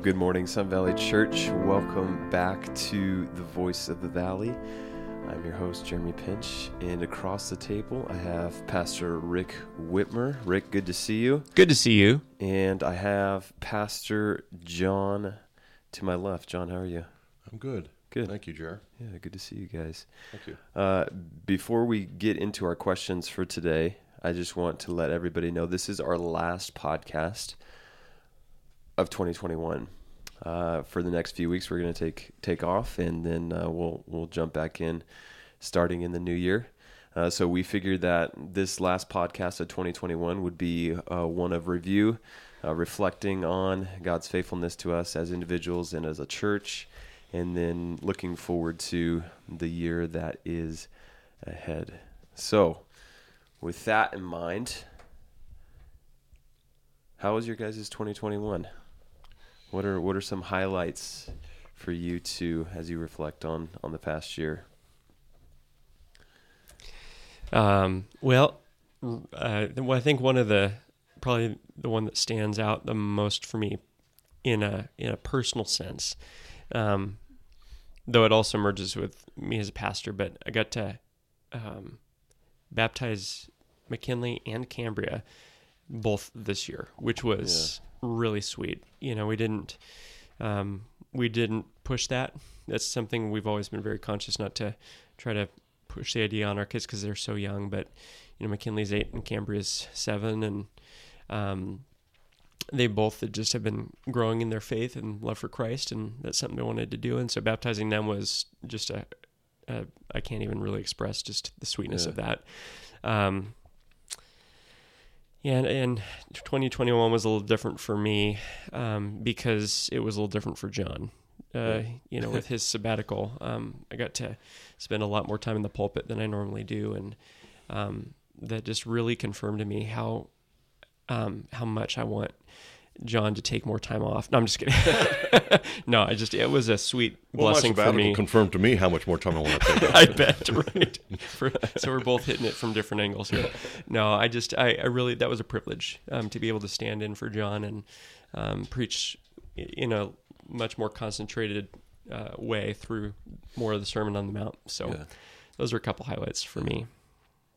Well, good morning, Sun Valley Church. Welcome back to the Voice of the Valley. I'm your host, Jeremy Pinch, and across the table I have Pastor Rick Whitmer. Rick, good to see you. Good to see you. And I have Pastor John to my left. John, how are you? I'm good. Good. Thank you, Jer. Yeah, good to see you guys. Thank you. Uh, before we get into our questions for today, I just want to let everybody know this is our last podcast of 2021. Uh, for the next few weeks, we're going to take take off, and then uh, we'll we'll jump back in, starting in the new year. Uh, so we figured that this last podcast of 2021 would be uh, one of review, uh, reflecting on God's faithfulness to us as individuals and as a church, and then looking forward to the year that is ahead. So, with that in mind, how was your guys' 2021? What are what are some highlights for you to as you reflect on on the past year? Um, well, uh, well, I think one of the probably the one that stands out the most for me in a in a personal sense, um, though it also merges with me as a pastor. But I got to um, baptize McKinley and Cambria both this year, which was really sweet. You know, we didn't um, we didn't push that. That's something we've always been very conscious not to try to push the idea on our kids because they're so young. But you know, McKinley's eight and Cambria's seven, and um, they both just have been growing in their faith and love for Christ, and that's something they wanted to do. And so baptizing them was just a, a I can't even really express just the sweetness Yeah. of that. Um, yeah, and, and 2021 was a little different for me um, because it was a little different for John. Uh, you know, with his sabbatical, um, I got to spend a lot more time in the pulpit than I normally do, and um, that just really confirmed to me how um, how much I want John to take more time off. No, I'm just kidding. no, I just it was a sweet Well, blessing for me. confirmed to me how much more time I want to take. I bet, right? For, so we're both hitting it from different angles here. No, I just, I, I really, that was a privilege um, to be able to stand in for John and um, preach in a much more concentrated uh, way through more of the Sermon on the Mount. So Yeah. those are a couple highlights for me.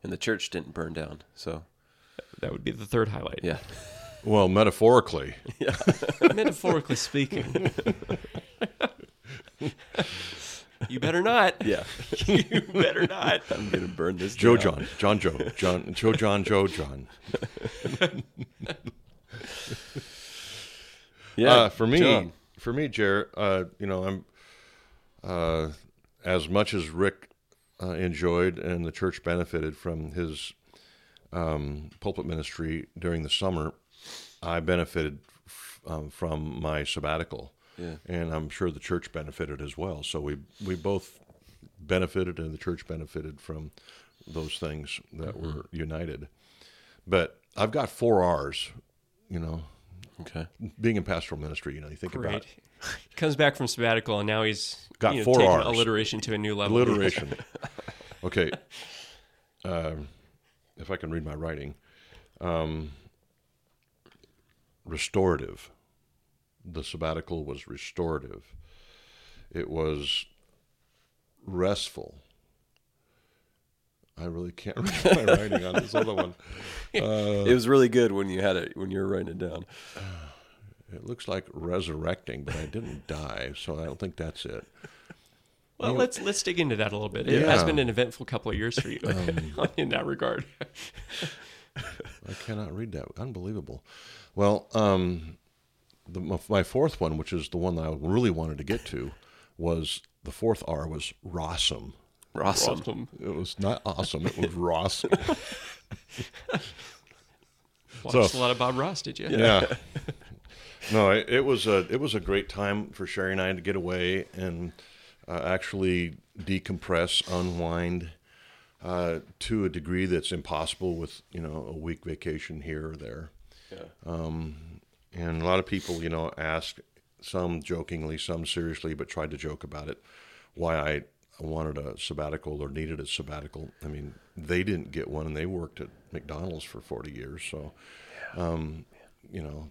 And the church didn't burn down, so That would be the third highlight. yeah, Well, metaphorically, Yeah. Metaphorically speaking. you better not. yeah. You better not. I'm gonna burn this. Joe down. John, John Joe, John Joe John Joe John. Yeah, Uh, for me, John. for me, Jer, uh, you know, I'm uh, as much as Rick uh, enjoyed and the church benefited from his um, pulpit ministry during the summer. I benefited f- um, from my sabbatical, Yeah. and I'm sure the church benefited as well. So we we both benefited, and the church benefited from those things that Mm-hmm. were united. But I've got four R's, you know, Okay. being in pastoral ministry, you know, you think Great. about He comes back from sabbatical and now he's Got you know, four taken Rs. alliteration to a new level. alliteration. okay. Um, if I can read my writing, um, restorative. The sabbatical was restorative. It was restful. I really can't read my writing on this other one. it was really good when you had it when you were writing it down. It looks like resurrecting, but I didn't die, so I don't think that's it. Well, let's let's dig into that a little bit. It has been an eventful couple of years for you um, in that regard. I cannot read that. Unbelievable. Well, um, the, my- my fourth one, which is the one that I really wanted to get to, was the fourth R was Rossum. Rossum. Awesome. It was not awesome. It was Rossum. Watched So- a lot of Bob Ross, did you? yeah. No, it, it was a it was a great time for Sherry and I to get away and uh, actually decompress, unwind, uh, to a degree that's impossible with you know a week vacation here or there. Um, And a lot of people, you know, ask some jokingly, some seriously, but tried to joke about it, why I wanted a sabbatical or needed a sabbatical. I mean, they didn't get one, and they worked at McDonald's for forty years, so um, you know,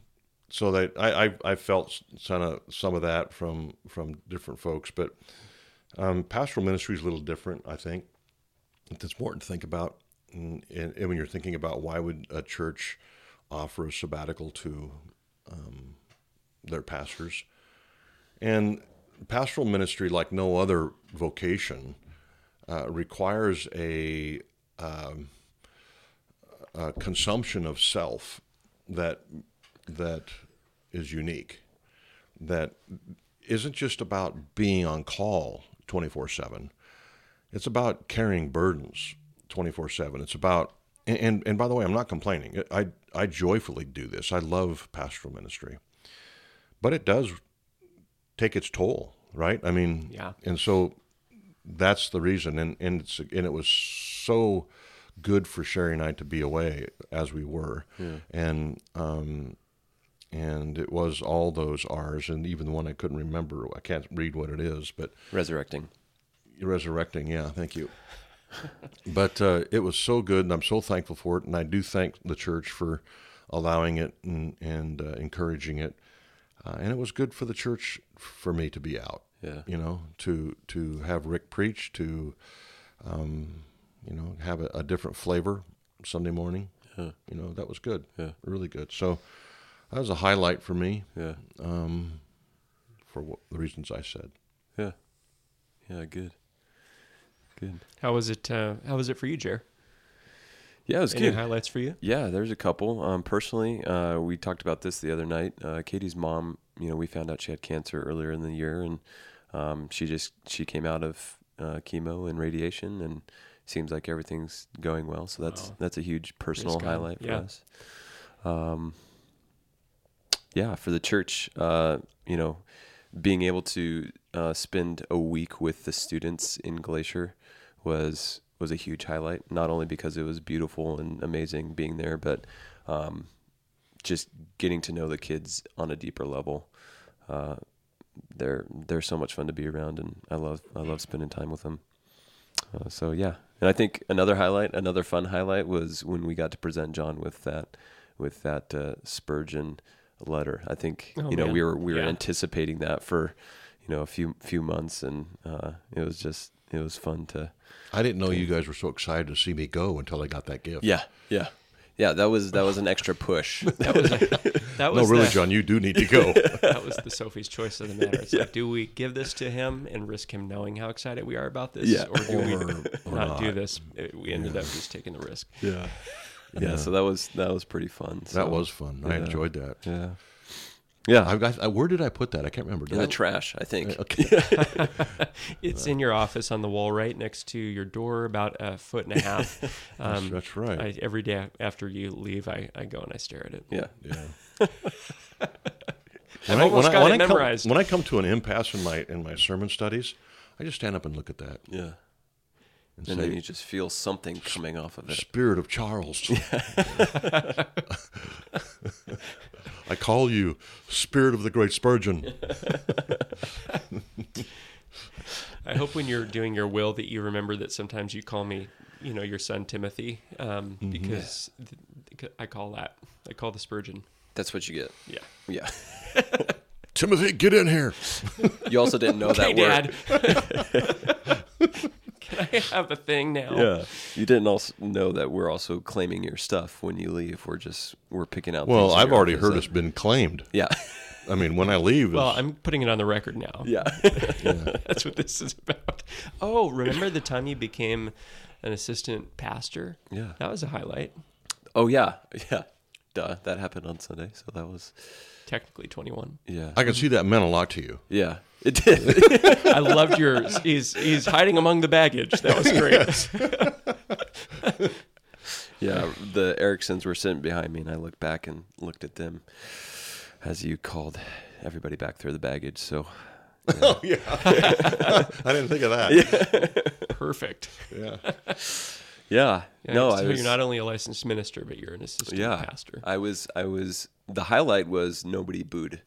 so that I, I I felt some of some of that from from different folks, but um, pastoral ministry is a little different. I think it's important to think about, and, and, and when you're thinking about why would a church offer a sabbatical to um, their pastors, and pastoral ministry, like no other vocation, uh, requires a, um, a consumption of self that that is unique. That isn't just about being on call twenty four seven. It's about carrying burdens twenty four seven. It's about and, and and by the way, I'm not complaining. I I joyfully do this. I love pastoral ministry, but it does take its toll, right? I mean, Yeah. And so that's the reason, and and it's and it was so good for Sherry and I to be away as we were, yeah. and um, and it was all those R's, and even the one I couldn't remember. I can't read what it is, but Resurrecting. resurrecting. Yeah, thank you. But uh, it was so good, and I'm so thankful for it. And I do thank the church for allowing it and, and uh, encouraging it. Uh, and it was good for the church for me to be out. Yeah. You know, to to have Rick preach, to um, you know have a, a different flavor Sunday morning. Yeah. You know that was good. Yeah. Really good. So that was a highlight for me Yeah. um, for what, the reasons I said. Yeah. Yeah. Good. Good. How was it? Uh, how was it for you, Jer? Yeah, it was Any good. highlights for you? Yeah, there's a couple. Um, personally, uh, we talked about this the other night. Uh, Katie's mom, you know, we found out she had cancer earlier in the year, and um, she just she came out of uh, chemo and radiation, and seems like everything's going well. So that's Wow. that's a huge personal highlight for Yeah. us. Um, yeah, for the church, uh, you know, being able to uh, spend a week with the students in Glacier was was a huge highlight. Not only because it was beautiful and amazing being there, but um, just getting to know the kids on a deeper level. Uh, they're they're so much fun to be around, and I love I love spending time with them. Uh, so yeah, and I think another highlight, another fun highlight, was when we got to present John with that with that uh, Spurgeon letter. I think Oh, you know man. we were we were Yeah. anticipating that for you know a few few months, and uh, it was just it was fun to I didn't know you guys were so excited to see me go until I got that gift. yeah yeah yeah that was that was an extra push. That was that was No, really, the, John, you do need to go. that was the Sophie's choice of the matter. It's like, do we give this to him and risk him knowing how excited we are about this, Yeah. or do we Or- or not, do this? We ended up just taking the risk. yeah. yeah so that was that was pretty fun. So, that was fun. I enjoyed that. yeah yeah I've got. uh, Where did I put that? I can't remember. Did in I- the trash. I think Okay. It's in your office on the wall right next to your door, about a foot and a half. That's, Um, that's right. I, every day after you leave, I, I go and I stare at it. yeah yeah. I've almost got it I come, memorized. when I come to an impasse in my in my sermon studies, I just stand up and look at that yeah. and, And say, then you just feel something coming off of it. "Spirit of Charles." I call you, Spirit of the Great Spurgeon. I hope when you're doing your will that you remember that sometimes you call me, you know, your son Timothy, um, Mm-hmm. because th- I call that I call the Spurgeon. That's what you get. Yeah. Yeah. Timothy, get in here. You also didn't know Hey, that word. Can I have a thing now? Yeah. You didn't also know that we're also claiming your stuff when you leave. We're just we're picking out. Well, I've already heard that- it's been claimed. Yeah. I mean, when I leave, Well, I'm putting it on the record now. yeah. That's what this is about. Oh, remember the time you became an assistant pastor? Yeah. That was a highlight. Oh yeah. Yeah. Duh. That happened on Sunday, so that was Technically 21. yeah. I can see that meant a lot to you. yeah. It did. I loved your. He's he's hiding among the baggage. That was great. yeah. The Ericksons were sitting behind me, and I looked back and looked at them as you called everybody back through the baggage. So Oh yeah, I didn't think of that. Perfect. Yeah. yeah. Yeah, no, so I you're not only a licensed minister, but you're an assistant yeah. pastor. I was. I was. The highlight was nobody booed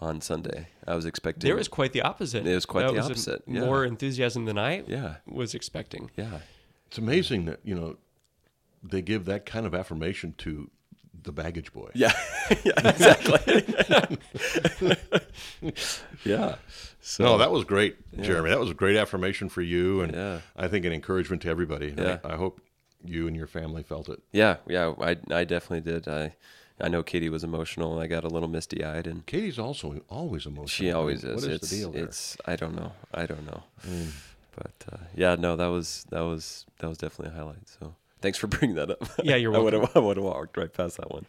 on Sunday. I was expecting. There was quite the opposite. It was quite That the a- opposite, yeah. More enthusiasm than I Yeah. was expecting. Yeah. It's amazing that you know they give that kind of affirmation to the baggage boy. Yeah, yeah, exactly. yeah. So No, that was great, Jeremy. That was a great affirmation for you, and Yeah. I think an encouragement to everybody. Yeah. I, I hope you and your family felt it. yeah, yeah. I I definitely did. I I know Katie was emotional. I got a little misty eyed, and Katie's also always emotional. she always What is. is it's the deal there? it's I don't know. I don't know. But uh, yeah, no, that was that was that was definitely a highlight. So thanks for bringing that up. Yeah, you're welcome. I would have walked right past that one.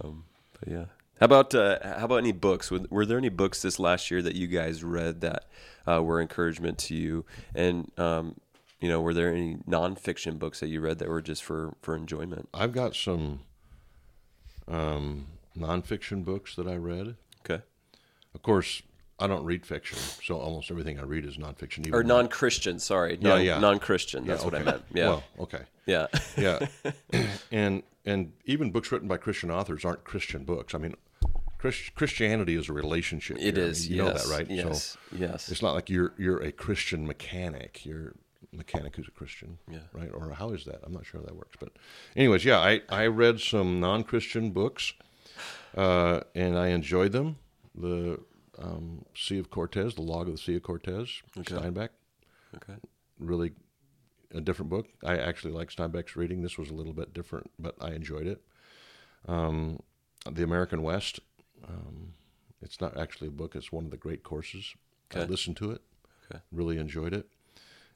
Um, but yeah. How about uh, how about any books? Were, were there any books this last year that you guys read that uh, were encouragement to you? And um, you know, were there any nonfiction books that you read that were just for for enjoyment? I've got some um, nonfiction books that I read. Okay. Of course, I don't read fiction, so almost everything I read is nonfiction. Even Or non-Christian, sorry, Yeah, non, yeah. non-Christian. Yeah, That's what I meant. Yeah, Well, okay. yeah, Yeah. and and even books written by Christian authors aren't Christian books. I mean, Chris, Christianity is a relationship. it Jeremy. is. You yes, know that, right? Yes, So yes. it's not like you're you're a Christian mechanic. You're mechanic who's a Christian, Yeah. right? Or how is that? I'm not sure how that works. But, anyways, yeah, I I read some non-Christian books, uh, and I enjoyed them. The um, Sea of Cortez, the Log of the Sea of Cortez, Okay. Steinbeck, Okay. really a different book. I actually like Steinbeck's reading. This was a little bit different, but I enjoyed it. Um, the American West. Um, it's not actually a book. It's one of the great courses. I Okay. listened to it. Okay. Really enjoyed it.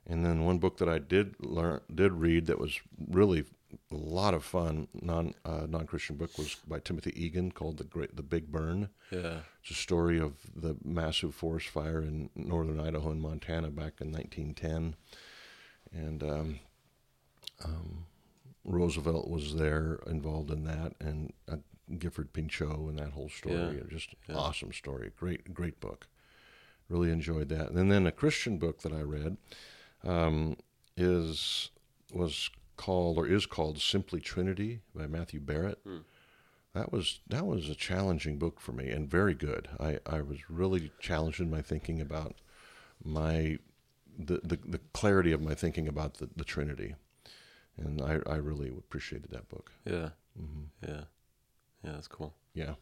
And then one book that I did learn, did read that was really a lot of fun. Non uh, non Christian book was by Timothy Egan called the Great the Big Burn. Yeah. It's a story of the massive forest fire in northern Idaho and Montana back in 1910. And um, um, Roosevelt was there involved in that, and uh, Gifford Pinchot and that whole story. Yeah, Just yeah. awesome story. Great, great book. Really enjoyed that. And then a Christian book that I read um, is was called or is called Simply Trinity by Matthew Barrett. That was that was a challenging book for me and very good. I, I was really challenged in my thinking about my the, the, the clarity of my thinking about the, the Trinity. And I, I really appreciated that book. Yeah. hmm Yeah. Yeah. That's cool. Yeah.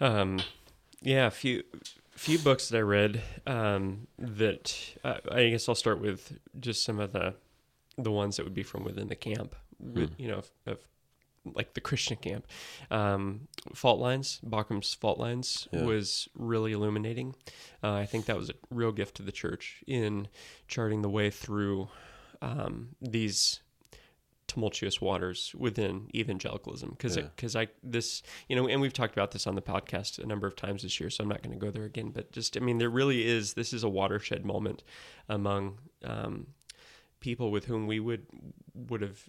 Um, yeah, a few few books that I read um, that uh, I guess I'll start with just some of the the ones that would be from within the camp, with, you know, of, of like the Christian camp. Um, Fault Lines, Baucham's Fault Lines Yeah. was really illuminating. Uh, I think that was a real gift to the church in charting the way through um, these tumultuous waters within evangelicalism because Yeah. because I this you know and we've talked about this on the podcast a number of times this year so I'm not going to go there again but just I mean there really is this is a watershed moment among um, people with whom we would would have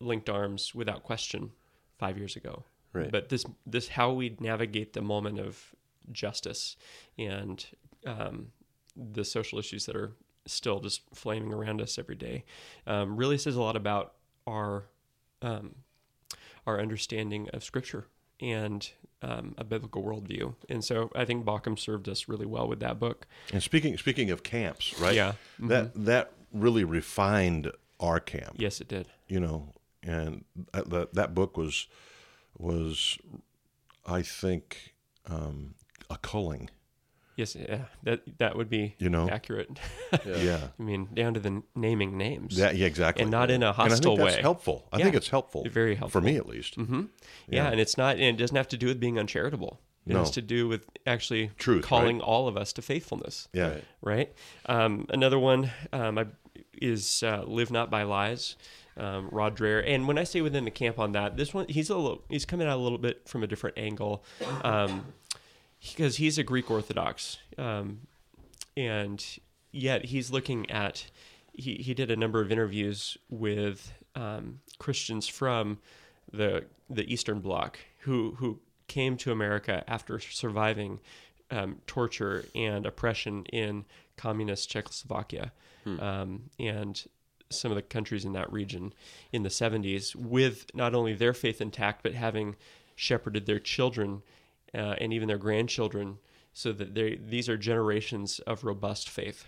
linked arms without question five years ago Right. but this this how we navigate the moment of justice and um, the social issues that are still just flaming around us every day um, really says a lot about our um, our understanding of scripture and um, a biblical worldview and so I think Baucham served us really well with that book And speaking speaking of camps, right? Yeah. That that really refined our camp. yes it did you know, and that, that, that book was was I think um, a culling. Yes yeah that that would be You know? accurate Yeah. I mean down to the n- naming names Yeah, yeah, exactly. And not in a And I hostile think that's way. helpful. I Yeah. think it's helpful. Very helpful. For me at least. hmm Yeah. Yeah. and it's not, and it doesn't have to do with being uncharitable. It No. has to do with actually Truth, calling all of us to faithfulness. Yeah. Right. Right. Um, another one um, is uh, "Live Not by Lies." Um, Rod Dreher, and when I say within the camp on that, this one he's a little, he's coming out a little bit from a different angle, um, because he's a Greek Orthodox, um, and yet he's looking at he, he did a number of interviews with um, Christians from the the Eastern Bloc who who came to America after surviving um, torture and oppression in communist Czechoslovakia um, and some of the countries in that region in the 70s with not only their faith intact but having shepherded their children uh, and even their grandchildren so that they these are generations of robust faith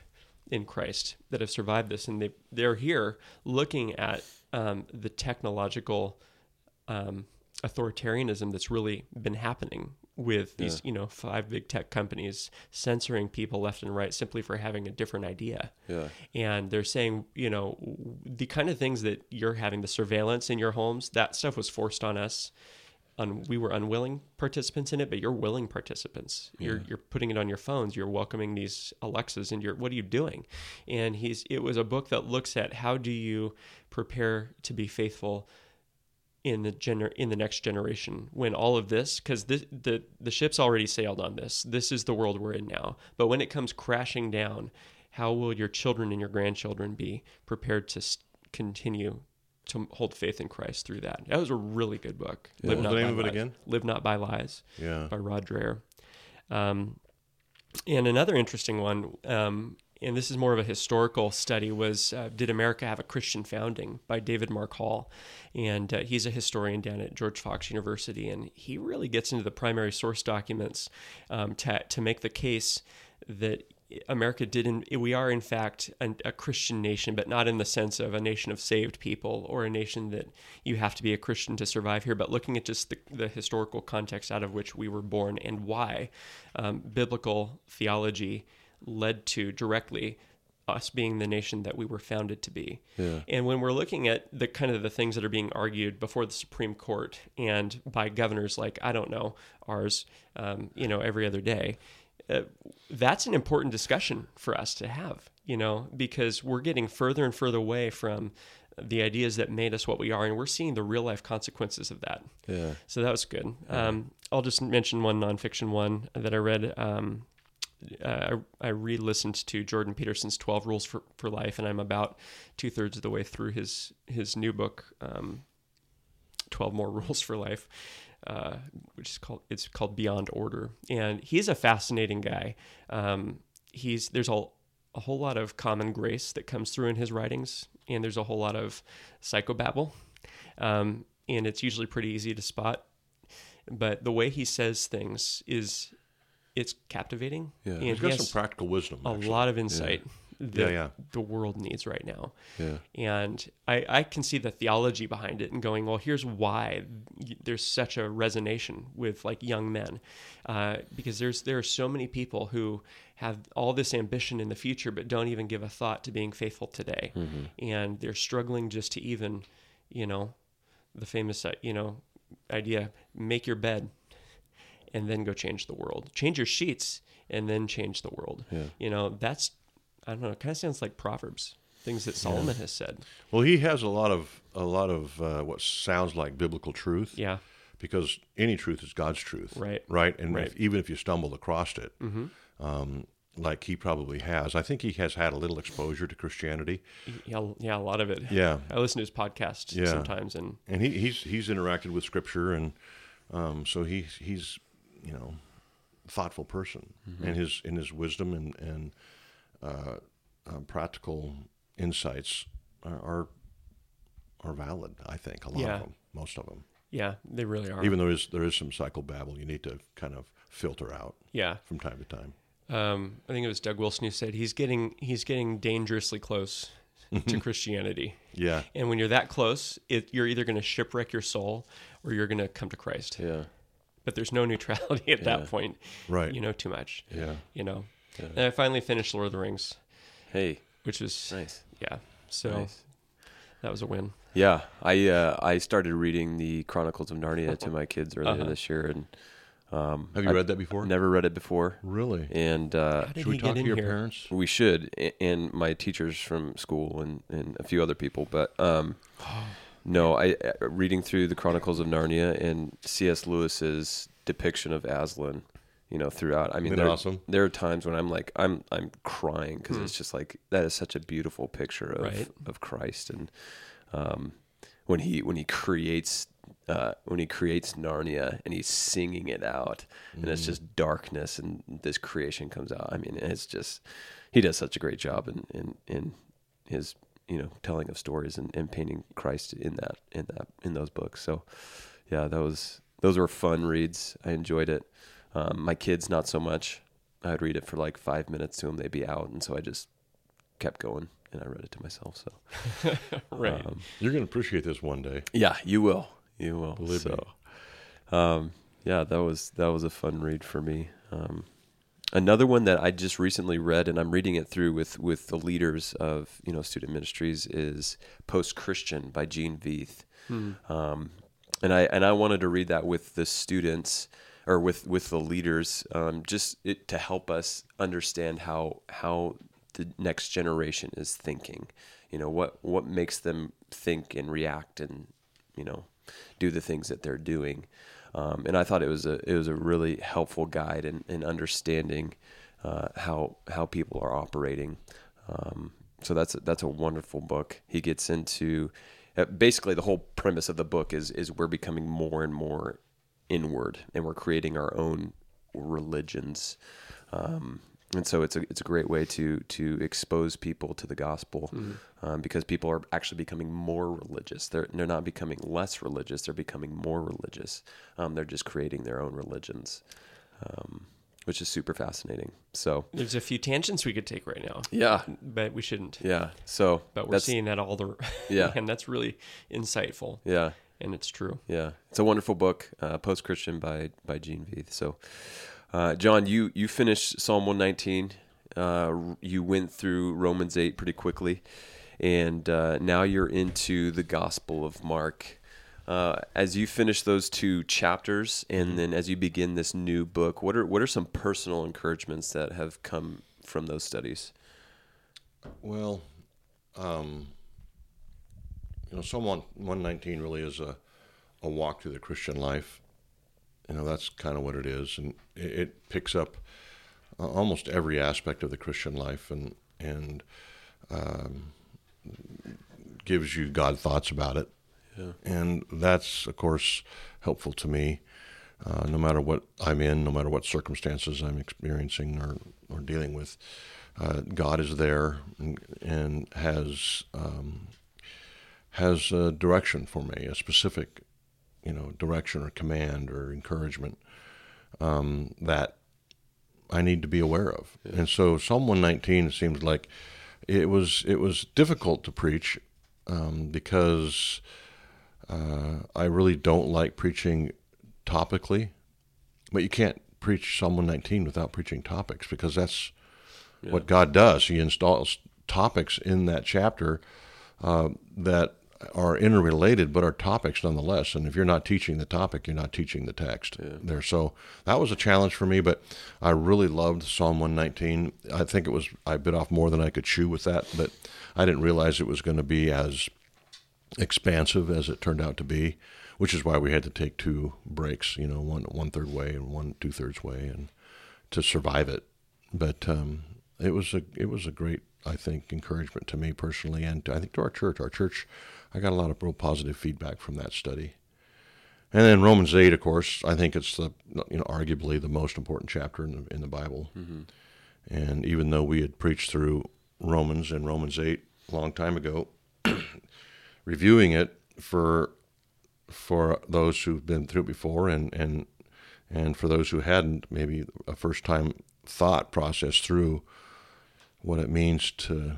in Christ that have survived this and they they're here looking at um, the technological um, authoritarianism that's really been happening with these, you know, five big tech companies censoring people left and right simply for having a different idea. Yeah. And they're saying, you know, the kind of things that you're having, the surveillance in your homes, that stuff was forced on us. Un, we were unwilling participants in it, but you're willing participants. You're you're putting it on your phones. You're welcoming these Alexas, and you're what are you doing? And he's it was a book that looks at how do you prepare to be faithful in the gener- in the next generation when all of this because the the ship's already sailed on this this is the world we're in now but when it comes crashing down how will your children and your grandchildren be prepared to s- continue to hold faith in Christ through that that was a really good book Yeah. What was the name of it Lies. again? live not by lies Yeah. by Rod Dreher. Um, and another interesting one, um, and this is more of a historical study, was uh, Did America Have a Christian Founding by David Mark Hall. And uh, he's a historian down at George Fox University. And he really gets into the primary source documents um, to, to make the case that America did, in, we are in fact a, a Christian nation, but not in the sense of a nation of saved people or a nation that you have to be a Christian to survive here, but looking at just the, the historical context out of which we were born and why um, biblical theology led to directly us being the nation that we were founded to be. Yeah. And when we're looking at the kind of the things that are being argued before the Supreme Court and by governors like I don't know ours, um, you know, every other day, uh, that's an important discussion for us to have. You know, because we're getting further and further away from the ideas that made us what we are, and we're seeing the real life consequences of that. Yeah. So that was good. Um, I'll just mention one nonfiction one that I read. Um, uh, I, I re-listened to Jordan Peterson's Twelve Rules for, for Life, and I'm about two thirds of the way through his his new book, um, Twelve More Rules for Life, uh, which is called it's called Beyond Order, and he's a fascinating guy. Um, he's there's a a whole lot of common grace that comes through in his writings, and there's a whole lot of psychobabble, um, and it's usually pretty easy to spot. But the way he says things is it's captivating. Yeah. and He's he got has some practical wisdom. a actually. lot of insight that Yeah, yeah. the world needs right now. Yeah. And I, I can see the theology behind it and going, well, here's why there's such a resonation with like young men, uh, because there's there are so many people who have all this ambition in the future, but don't even give a thought to being faithful today, and they're struggling just to even, you know, the famous uh, you know idea: make your bed, and then go change the world. Change your sheets, and then change the world. Yeah. You know, that's I don't know. It kind of sounds like Proverbs, things that Solomon has said. Well, he has a lot of a lot of uh, what sounds like biblical truth. Yeah. Because any truth is God's truth. Right. Right. And Right. If, even if you stumbled across it, um, like he probably has, I think he has had a little exposure to Christianity, Yeah, yeah, a lot of it. Yeah. I listen to his podcast Yeah. sometimes, and and he, he's he's interacted with Scripture, and um, so he's he's you know thoughtful person, and his in his wisdom and and uh, uh, practical insights are, are are valid. I think a lot Yeah. of them, most of them. yeah, they really are. Even though there is, there is some psychobabble, you need to kind of filter out yeah, from time to time. um, I think it was Doug Wilson who said he's getting he's getting dangerously close to Christianity, Yeah, and when you're that close, it, you're either going to shipwreck your soul or you're going to come to Christ. Yeah. But there's no neutrality at Yeah. that point. Right. You know too much. yeah. You know. Yeah. And I finally finished Lord of the Rings, Hey. which was Nice. yeah. So Nice. that was a win. Yeah, I uh, I started reading the Chronicles of Narnia to my kids earlier Uh-huh. this year, and um, Have you I read that before? Never read it before, Really? and uh, Should we talk to your here? parents? we should, and my teachers from school and, and a few other people. But um, no, I uh, reading through the Chronicles of Narnia and C.S. Lewis's depiction of Aslan, you know, throughout. I mean, there, awesome? there are times when I'm like, I'm I'm crying because it's just like that is such a beautiful picture of Right. of Christ and um, when he when he creates uh, when he creates Narnia and he's singing it out and it's just darkness and this creation comes out. I mean, it's just he does such a great job in in, in his you know telling of stories and, and painting Christ in that in that in those books. So yeah, those those were fun reads. I enjoyed it. Um, my kids not so much. I'd read it for like five minutes to them. They'd be out, and so I just kept going and I read it to myself. So Right. um, You're going to appreciate this one day. yeah, you will. You will. Believe me. so, um, yeah, that was that was a fun read for me. Um, another one that I just recently read, and I'm reading it through with with the leaders of you know student ministries, is Post Christian by Gene Veith. Um, and I and I wanted to read that with the students or with with the leaders, um, just it, to help us understand how how the next generation is thinking. You know what what makes them think and react and you know do the things that they're doing. Um, and I thought it was a it was a really helpful guide in, in understanding uh, how how people are operating. Um, so that's a, that's a wonderful book. He gets into uh, basically the whole premise of the book is is we're becoming more and more inward, and we're creating our own religions. Um, and so it's a it's a great way to to expose people to the gospel um, because people are actually becoming more religious. They're they're not becoming less religious. They're becoming more religious. Um, they're just creating their own religions, um, which is super fascinating. So There's a few tangents we could take right now, yeah, but we shouldn't. yeah. So But we're seeing that all the Yeah. and that's really insightful, yeah. And it's true. Yeah, it's a wonderful book, uh, Post Christian by by Gene Veith. So, uh, John, you you finished Psalm one nineteen. Uh, you went through Romans eight pretty quickly, and uh, now you're into the Gospel of Mark. Uh, as you finish those two chapters, and then as you begin this new book, what are what are some personal encouragements that have come from those studies? Well, um, you know, Psalm 119 really is a, a walk through the Christian life. You know, that's kind of what it is. And it, it picks up uh, almost every aspect of the Christian life and, and um, gives you God thoughts about it. Yeah. And that's, of course, helpful to me. Uh, no matter what I'm in, no matter what circumstances I'm experiencing or, or dealing with, uh, God is there and, and has um, has a direction for me, a specific, you know, direction or command or encouragement um, that I need to be aware of. And so Psalm 119 seems like it was it was difficult to preach um, because uh, I really don't like preaching topically, but you can't preach Psalm 119 without preaching topics because that's what God does. He installs topics in that chapter uh, that are interrelated but are topics nonetheless. And if you're not teaching the topic, you're not teaching the text there. So that was a challenge for me, but I really loved Psalm 119. I think it was, I bit off more than I could chew with that, but I didn't realize it was going to be as expansive as it turned out to be, which is why we had to take two breaks, you know, one one third way and one two thirds way, and to survive it. But um, it was a it was a great, I think, encouragement to me personally, and to, I think to our church. Our church, I got a lot of real positive feedback from that study. And then Romans eight, of course, I think it's the you know arguably the most important chapter in the in the Bible. Mm-hmm. And even though we had preached through Romans and Romans eight a long time ago, reviewing it for for those who've been through it before and and and for those who hadn't maybe a first time thought process through what it means to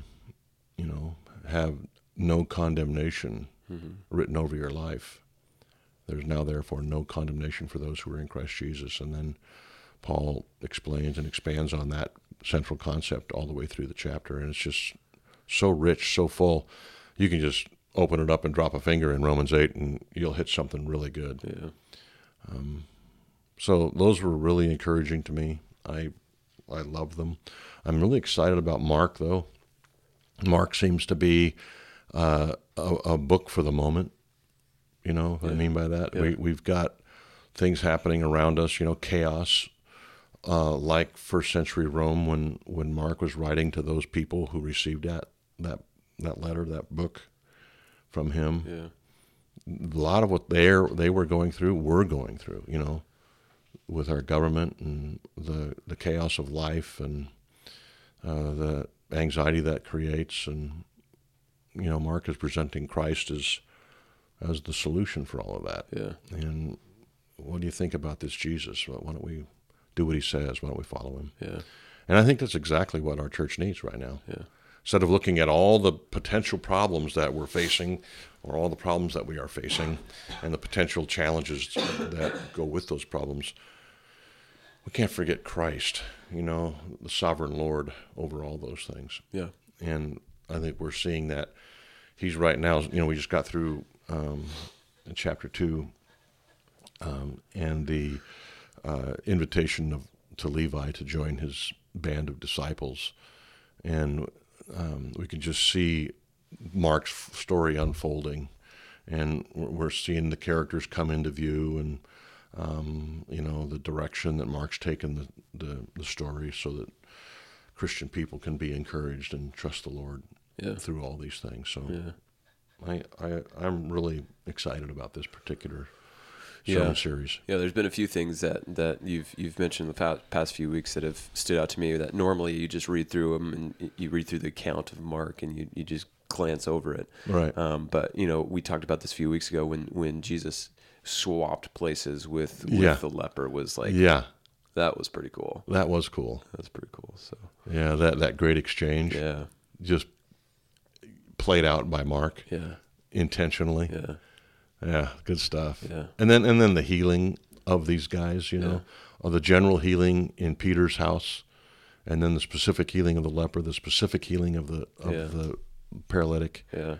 you know have no condemnation written over your life there's now therefore no condemnation for those who are in Christ Jesus and then Paul explains and expands on that central concept all the way through the chapter and it's just so rich so full you can just open it up and drop a finger in Romans 8 and you'll hit something really good. Yeah. Um, so those were really encouraging to me. I I love them. I'm really excited about Mark though. Mark seems to be uh, a, a book for the moment. You know what I mean by that? Yeah. We we've got things happening around us. You know, chaos. Uh, like first century Rome, when when Mark was writing to those people who received that that that letter, that book from him, Yeah. a lot of what they they were going through, we're going through. You know, with our government and the the chaos of life and uh, the anxiety that creates, and you know, Mark is presenting Christ as as the solution for all of that. Yeah. And what do you think about this Jesus? Why don't we do what he says? Why don't we follow him? Yeah. And I think that's exactly what our church needs right now. Yeah. instead of looking at all the potential problems that we're facing or all the problems that we are facing and the potential challenges that go with those problems, we can't forget Christ, you know, the sovereign Lord over all those things. Yeah. And I think we're seeing that he's right now, you know, we just got through um, chapter two um, and the uh, invitation of, to Levi to join his band of disciples. And um, we can just see Mark's story unfolding, and we're seeing the characters come into view, and um, you know the direction that Mark's taken the, the, the story, so that Christian people can be encouraged and trust the Lord Yeah. through all these things. So Yeah. I, I I'm really excited about this particular Yeah. series. Yeah, there's been a few things that, that you've you've mentioned the past, past few weeks that have stood out to me. That normally you just read through them and you read through the account of Mark and you, you just glance over it. Right. Um, but you know, we talked about this a few weeks ago when when Jesus swapped places with with Yeah. the leper was like yeah, that was pretty cool. that was cool. That's pretty cool. So Yeah, that that great exchange yeah, just played out by Mark yeah, intentionally. yeah, Yeah, good stuff. Yeah. And then and then the healing of these guys, you know, or the general healing in Peter's house, and then the specific healing of the leper, the specific healing of the of Yeah. the paralytic, yeah,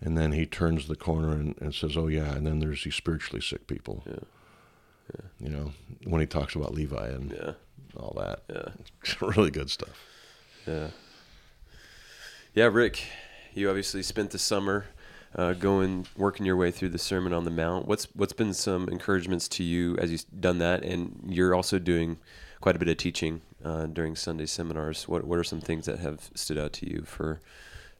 and then he turns the corner and, and says, "Oh yeah," and then there's these spiritually sick people. Yeah. You know, when he talks about Levi and yeah, all that, yeah, really good stuff. yeah. Yeah, Rick, you obviously spent the summer uh, going working your way through the Sermon on the Mount. What's what's been some encouragements to you as you've done that, and you're also doing quite a bit of teaching uh, during Sunday seminars. What what are some things that have stood out to you for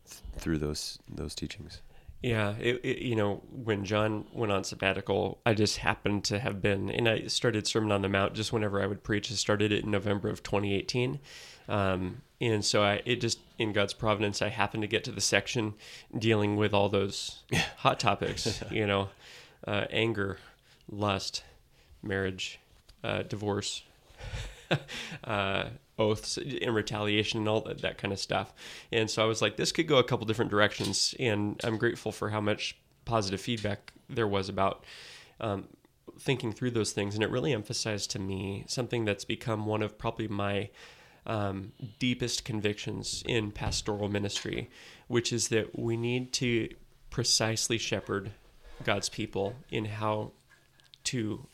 th- through those those teachings? Yeah, it, it, you know, when John went on sabbatical, I just happened to have been, and I started Sermon on the Mount just whenever I would preach. I started it in November of 2018, um, and so I, it just in God's providence, I happened to get to the section dealing with all those hot topics, you know, uh, anger, lust, marriage, uh, divorce, uh, oaths and retaliation and all that, that kind of stuff. And so I was like, this could go a couple different directions. And I'm grateful for how much positive feedback there was about um, thinking through those things. And it really emphasized to me something that's become one of probably my um, deepest convictions in pastoral ministry, which is that we need to precisely shepherd God's people in how to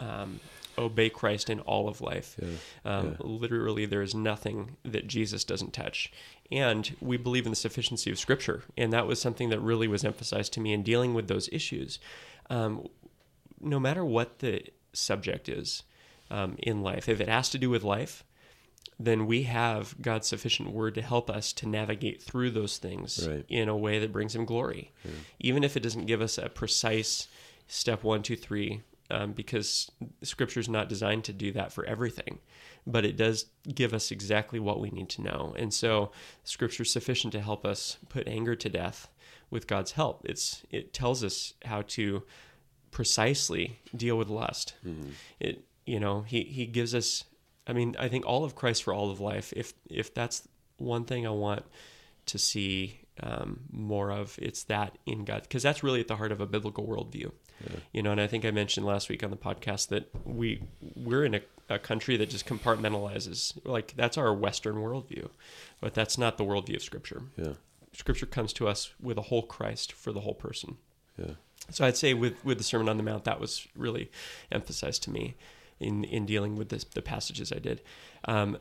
um, obey Christ in all of life. Um, Literally, there is nothing that Jesus doesn't touch. And we believe in the sufficiency of Scripture. And that was something that really was emphasized to me in dealing with those issues. Um, no matter what the subject is um, in life, if it has to do with life, then we have God's sufficient word to help us to navigate through those things Right. in a way that brings Him glory. Even if it doesn't give us a precise step one, two, three, um, because Scripture is not designed to do that for everything, but it does give us exactly what we need to know. And so, Scripture is sufficient to help us put anger to death with God's help. It's it tells us how to precisely deal with lust. It you know he he gives us. I mean, I think all of Christ for all of life. If if that's one thing I want to see um, more of, it's that in God, because that's really at the heart of a biblical worldview. You know, and I think I mentioned last week on the podcast that we we're in a, a country that just compartmentalizes. Like that's our Western worldview, but that's not the worldview of Scripture. Yeah, Scripture comes to us with a whole Christ for the whole person. yeah, So I'd say with, with the Sermon on the Mount, that was really emphasized to me in, in dealing with this, the passages I did. Um,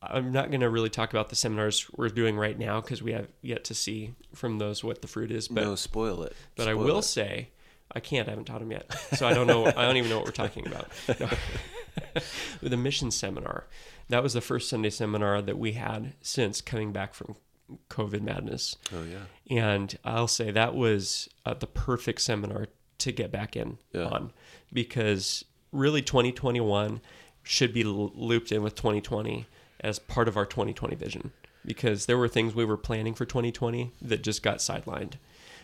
I'm not going to really talk about the seminars we're doing right now because we have yet to see from those what the fruit is. But no, spoil it. but I will it. say, I can't. I haven't taught them yet, so I don't know. I don't even know what we're talking about. No. With a mission seminar, that was the first Sunday seminar that we had since coming back from COVID madness. Oh yeah, And I'll say that was uh, the perfect seminar to get back in Yeah. on because really 2021 should be looped in with 2020 as part of our 2020 vision because there were things we were planning for 2020 that just got sidelined.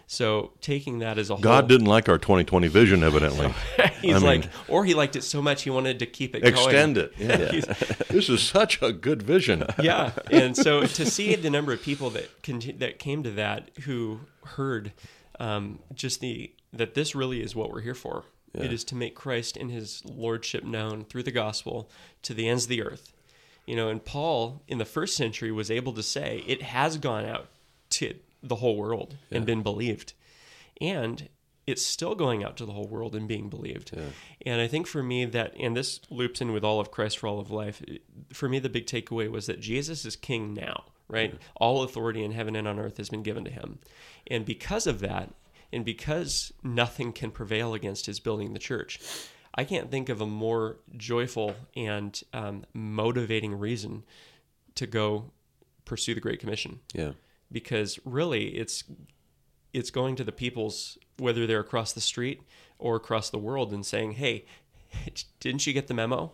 So taking that as a God whole, didn't like our 2020 vision, evidently. he's I mean- like, or he liked it so much he wanted to keep it Extend going. it. Yeah. this is such a good vision. yeah, and so to see the number of people that conti- that came to that who heard um, just the that this really is what we're here for. It is to make Christ and His lordship known through the gospel to the ends of the earth. You know, and Paul in the first century was able to say it has gone out to the whole world and been believed, and it's still going out to the whole world and being believed. And I think for me that, and this loops in with all of Christ for all of life. For me, the big takeaway was that Jesus is King now, right? All authority in heaven and on earth has been given to him, and because of that, and because nothing can prevail against his building the church. I can't think of a more joyful and um, motivating reason to go pursue the Great Commission. Yeah. because really it's it's going to the peoples whether they're across the street or across the world and saying hey didn't you get the memo?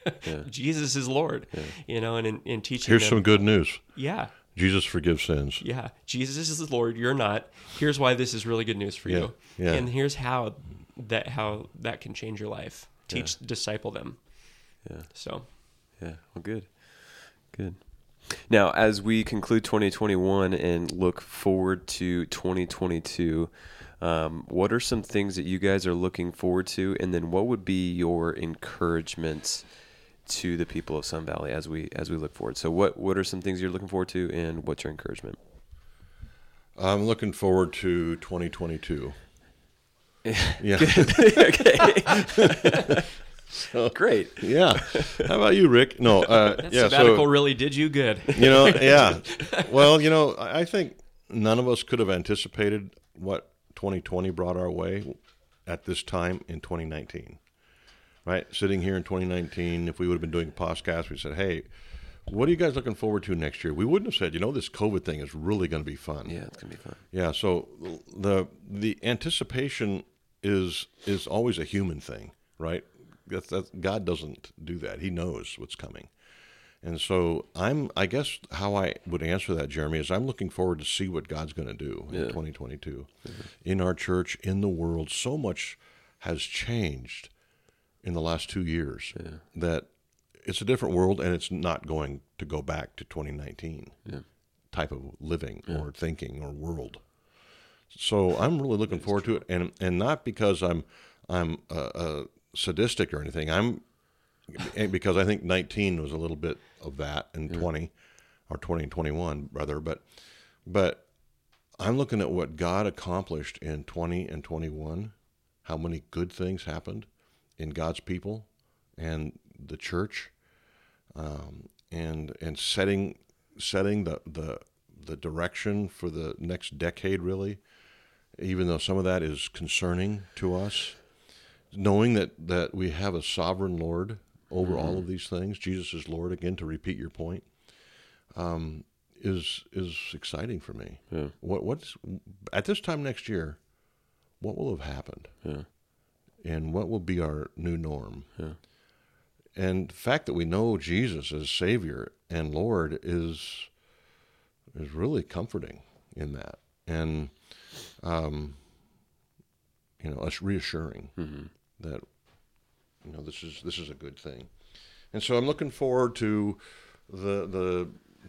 Jesus is lord. You know and in, in teaching Here's them some good news. Yeah Jesus forgives sins. yeah jesus is the lord you're not here's why this is really good news for you Yeah, yeah. and here's how that how that can change your life teach disciple them Yeah. so Yeah. Well, good. Good. Now, as we conclude 2021 and look forward to 2022, um, what are some things that you guys are looking forward to, and then what would be your encouragement to the people of Sun Valley as we as we look forward? So, what what are some things you're looking forward to, and what's your encouragement? I'm looking forward to 2022. Yeah. Okay. so, Great. yeah. How about you, Rick? No. Uh, that yeah. sabbatical So, really did you good you know, yeah. Well, you know, I I think none of us could have anticipated what 2020 brought our way at this time in 2019. Right? Sitting here in 2019, if we would have been doing a podcast, we said, hey, what are you guys looking forward to next year? We wouldn't have said, you know, this COVID thing is really going to be fun. Yeah, it's gonna be fun. Yeah, so the the anticipation is is always a human thing, right? That's, that's, God doesn't do that. He knows what's coming. And so I'm I guess how I would answer that Jeremy is I'm looking forward to see what God's going to do in 2022 mm-hmm. in our church in the world so much has changed in the last 2 years that it's a different world and it's not going to go back to 2019 type of living or thinking or world. So I'm really looking forward to it, and and not because I'm I'm uh, uh, sadistic or anything. I'm because I think 19 was a little bit of that, and 20 or 20 and 21 rather, but but I'm looking at what God accomplished in 20 and 21, how many good things happened in God's people and the church, um, and and setting setting the, the the direction for the next decade really, even though some of that is concerning to us, knowing that that we have a sovereign Lord over all of these things, Jesus is Lord again. To repeat your point, um, is is exciting for me. Yeah. What what's at this time next year? What will have happened? Yeah. And what will be our new norm. Yeah. And the fact that we know Jesus as Savior and Lord is is really comforting in that, and um, you know, us reassuring that you know this is this is a good thing. And so I'm looking forward to the the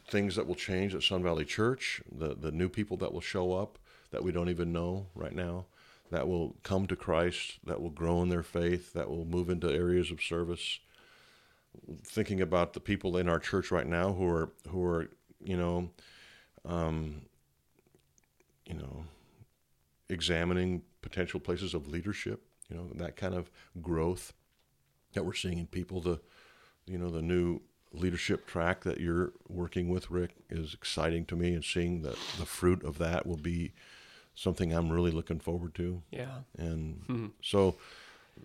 things that will change at Sun Valley Church, the the new people that will show up that we don't even know right now, that will come to Christ, that will grow in their faith, that will move into areas of service. Thinking about the people in our church right now who are who are you know, um, you know, examining potential places of leadership, you know, that kind of growth that we're seeing in people. The you know the new leadership track that you're working with, Rick, is exciting to me, and seeing that the fruit of that will be something I'm really looking forward to. yeah And so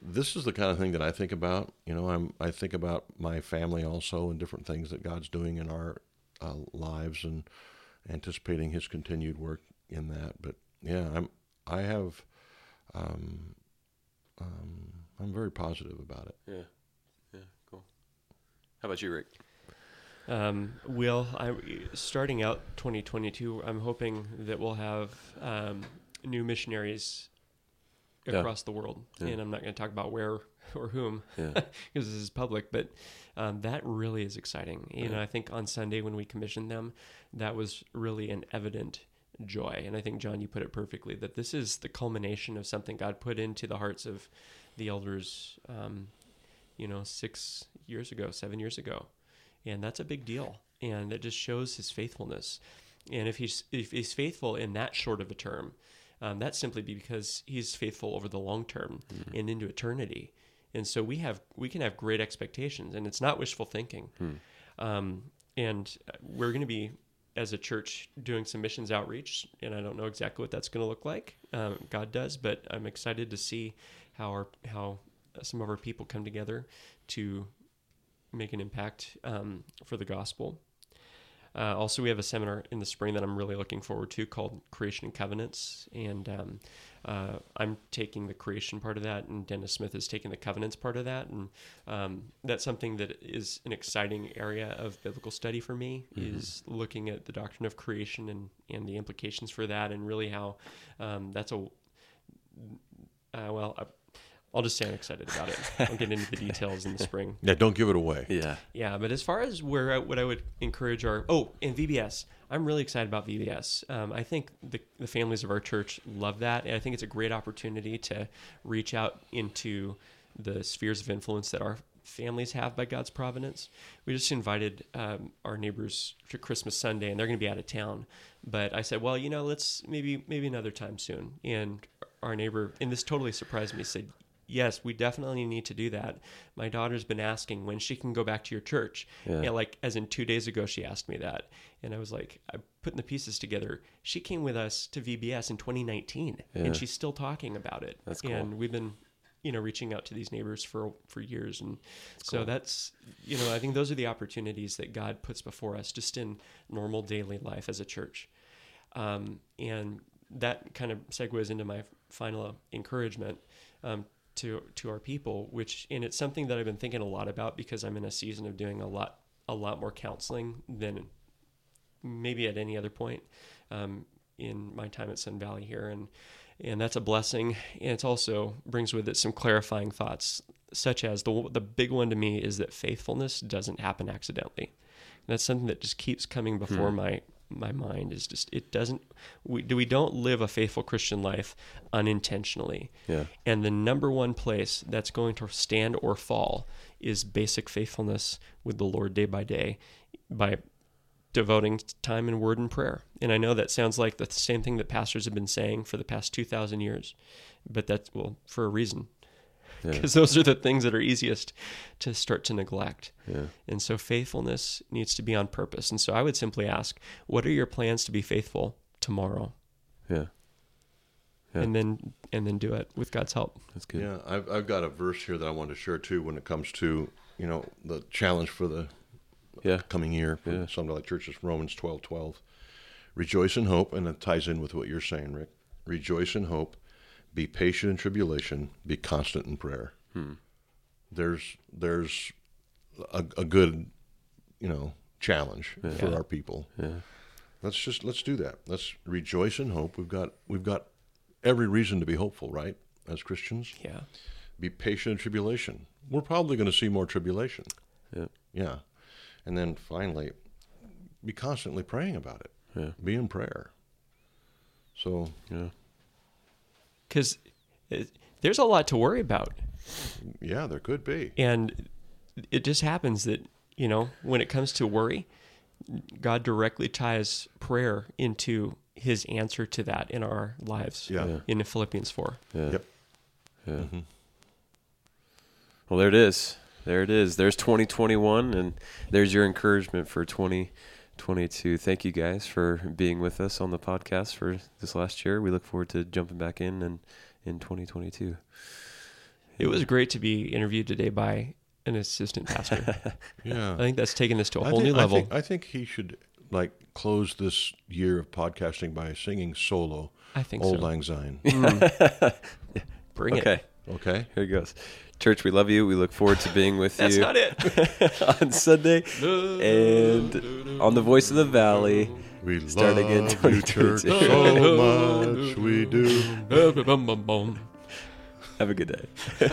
this is the kind of thing that I think about. You know, I'm I think about my family also and different things that God's doing in our uh, lives and anticipating His continued work in that. But yeah, I'm I have um, um, I'm very positive about it. Yeah. Yeah. Cool. How about you, Rick? Um, well, I, starting out 2022, I'm hoping that we'll have um, new missionaries Yeah. across the world, Yeah. and I'm not going to talk about where or whom Yeah. because this is public, but um, that really is exciting. You know, I think on Sunday when we commissioned them, that was really an evident joy. And I think John, you put it perfectly that this is the culmination of something God put into the hearts of the elders. Um, you know, six years ago, seven years ago, and that's a big deal. And it just shows His faithfulness. And if he's if he's faithful in that short of a term, um, that's simply because he's faithful over the long term and into eternity. And so we have we can have great expectations, and it's not wishful thinking. Um, and we're going to be as a church doing some missions outreach, and I don't know exactly what that's going to look like. Um, God does, but I'm excited to see how our how some of our people come together to make an impact um, for the gospel. Uh, also, we have a seminar in the spring that I'm really looking forward to called Creation and Covenants. And um, uh, I'm taking the creation part of that, and Dennis Smith is taking the covenants part of that. And um, that's something that is an exciting area of biblical study for me, is looking at the doctrine of creation and, and the implications for that, and really how um, that's a, uh, well, I, I'll just say I'm excited about it. I'll get into the details in the spring. Yeah, don't give it away. Yeah. Yeah, but as far as where I, what I would encourage our oh, and VBS, I'm really excited about VBS. Um, I think the the families of our church love that, and I think it's a great opportunity to reach out into the spheres of influence that our families have by God's providence. We just invited um, our neighbors to Christmas Sunday, and they're going to be out of town. But I said, well, you know, let's maybe maybe another time soon. And our neighbor, and this totally surprised me, said, yes, we definitely need to do that. My daughter's been asking when she can go back to your church. Yeah. Yeah, like as in two days ago, she asked me that, and I was like, I'm putting the pieces together. She came with us to VBS in 2019, Yeah. and she's still talking about it. That's cool. And we've been, you know, reaching out to these neighbors for for years, and so that's, you know, I think those are the opportunities that God puts before us just in normal daily life as a church, um, and that kind of segues into my final encouragement. Um, to to our people, which and it's something that I've been thinking a lot about because I'm in a season of doing a lot a lot more counseling than maybe at any other point um, in my time at Sun Valley here, and and that's a blessing. And it's also brings with it some clarifying thoughts, such as the the big one to me is that faithfulness doesn't happen accidentally. And that's something that just keeps coming before my my mind is just it doesn't we do we don't live a faithful Christian life unintentionally. Yeah. And the number one place that's going to stand or fall is basic faithfulness with the Lord day by day by devoting time in word and prayer. And I know that sounds like the same thing that pastors have been saying for the past 2,000 years, but that's, well, for a reason. Yeah. Because those are the things that are easiest to start to neglect. Yeah. And so faithfulness needs to be on purpose. And so I would simply ask, what are your plans to be faithful tomorrow? Yeah. Yeah. And then and then do it with God's help. That's good. Yeah, I've, I've got a verse here that I want to share too when it comes to, you know, the challenge for the Yeah. coming year for Yeah. some like churches, Romans twelve twelve. Rejoice in hope, and it ties in with what you're saying, Rick. Rejoice in hope, be patient in tribulation, be constant in prayer. Hmm. There's there's a, a good, you know, challenge for our people. Yeah. Let's just let's do that. Let's rejoice in hope. We've got we've got every reason to be hopeful, right? As Christians, Yeah. be patient in tribulation. We're probably going to see more tribulation. Yeah. Yeah. And then finally, be constantly praying about it. Yeah. Be in prayer. So, Yeah. Because there's a lot to worry about. yeah, there could be. And it just happens that, you know, when it comes to worry, God directly ties prayer into his answer to that in our lives. Yeah. Yeah. In Philippians 4. Yeah. Yep. Yeah. Mhm. Well, there it is. There it is. There's 2021, and there's your encouragement for 2022. Thank you guys for being with us on the podcast for this last year. We look forward to jumping back in and in 2022. It was great to be interviewed today by an assistant pastor. Yeah. I think that's taken this to a whole think, new level. I think, I think he should like close this year of podcasting by singing solo I think Auld so. Lang Syne. Bring okay, it. Okay. here it goes. Church, we love you. We look forward to being with you. That's not it. on Sunday and on the Voice of the Valley. We starting love in 2022. So much we do. Have a good day.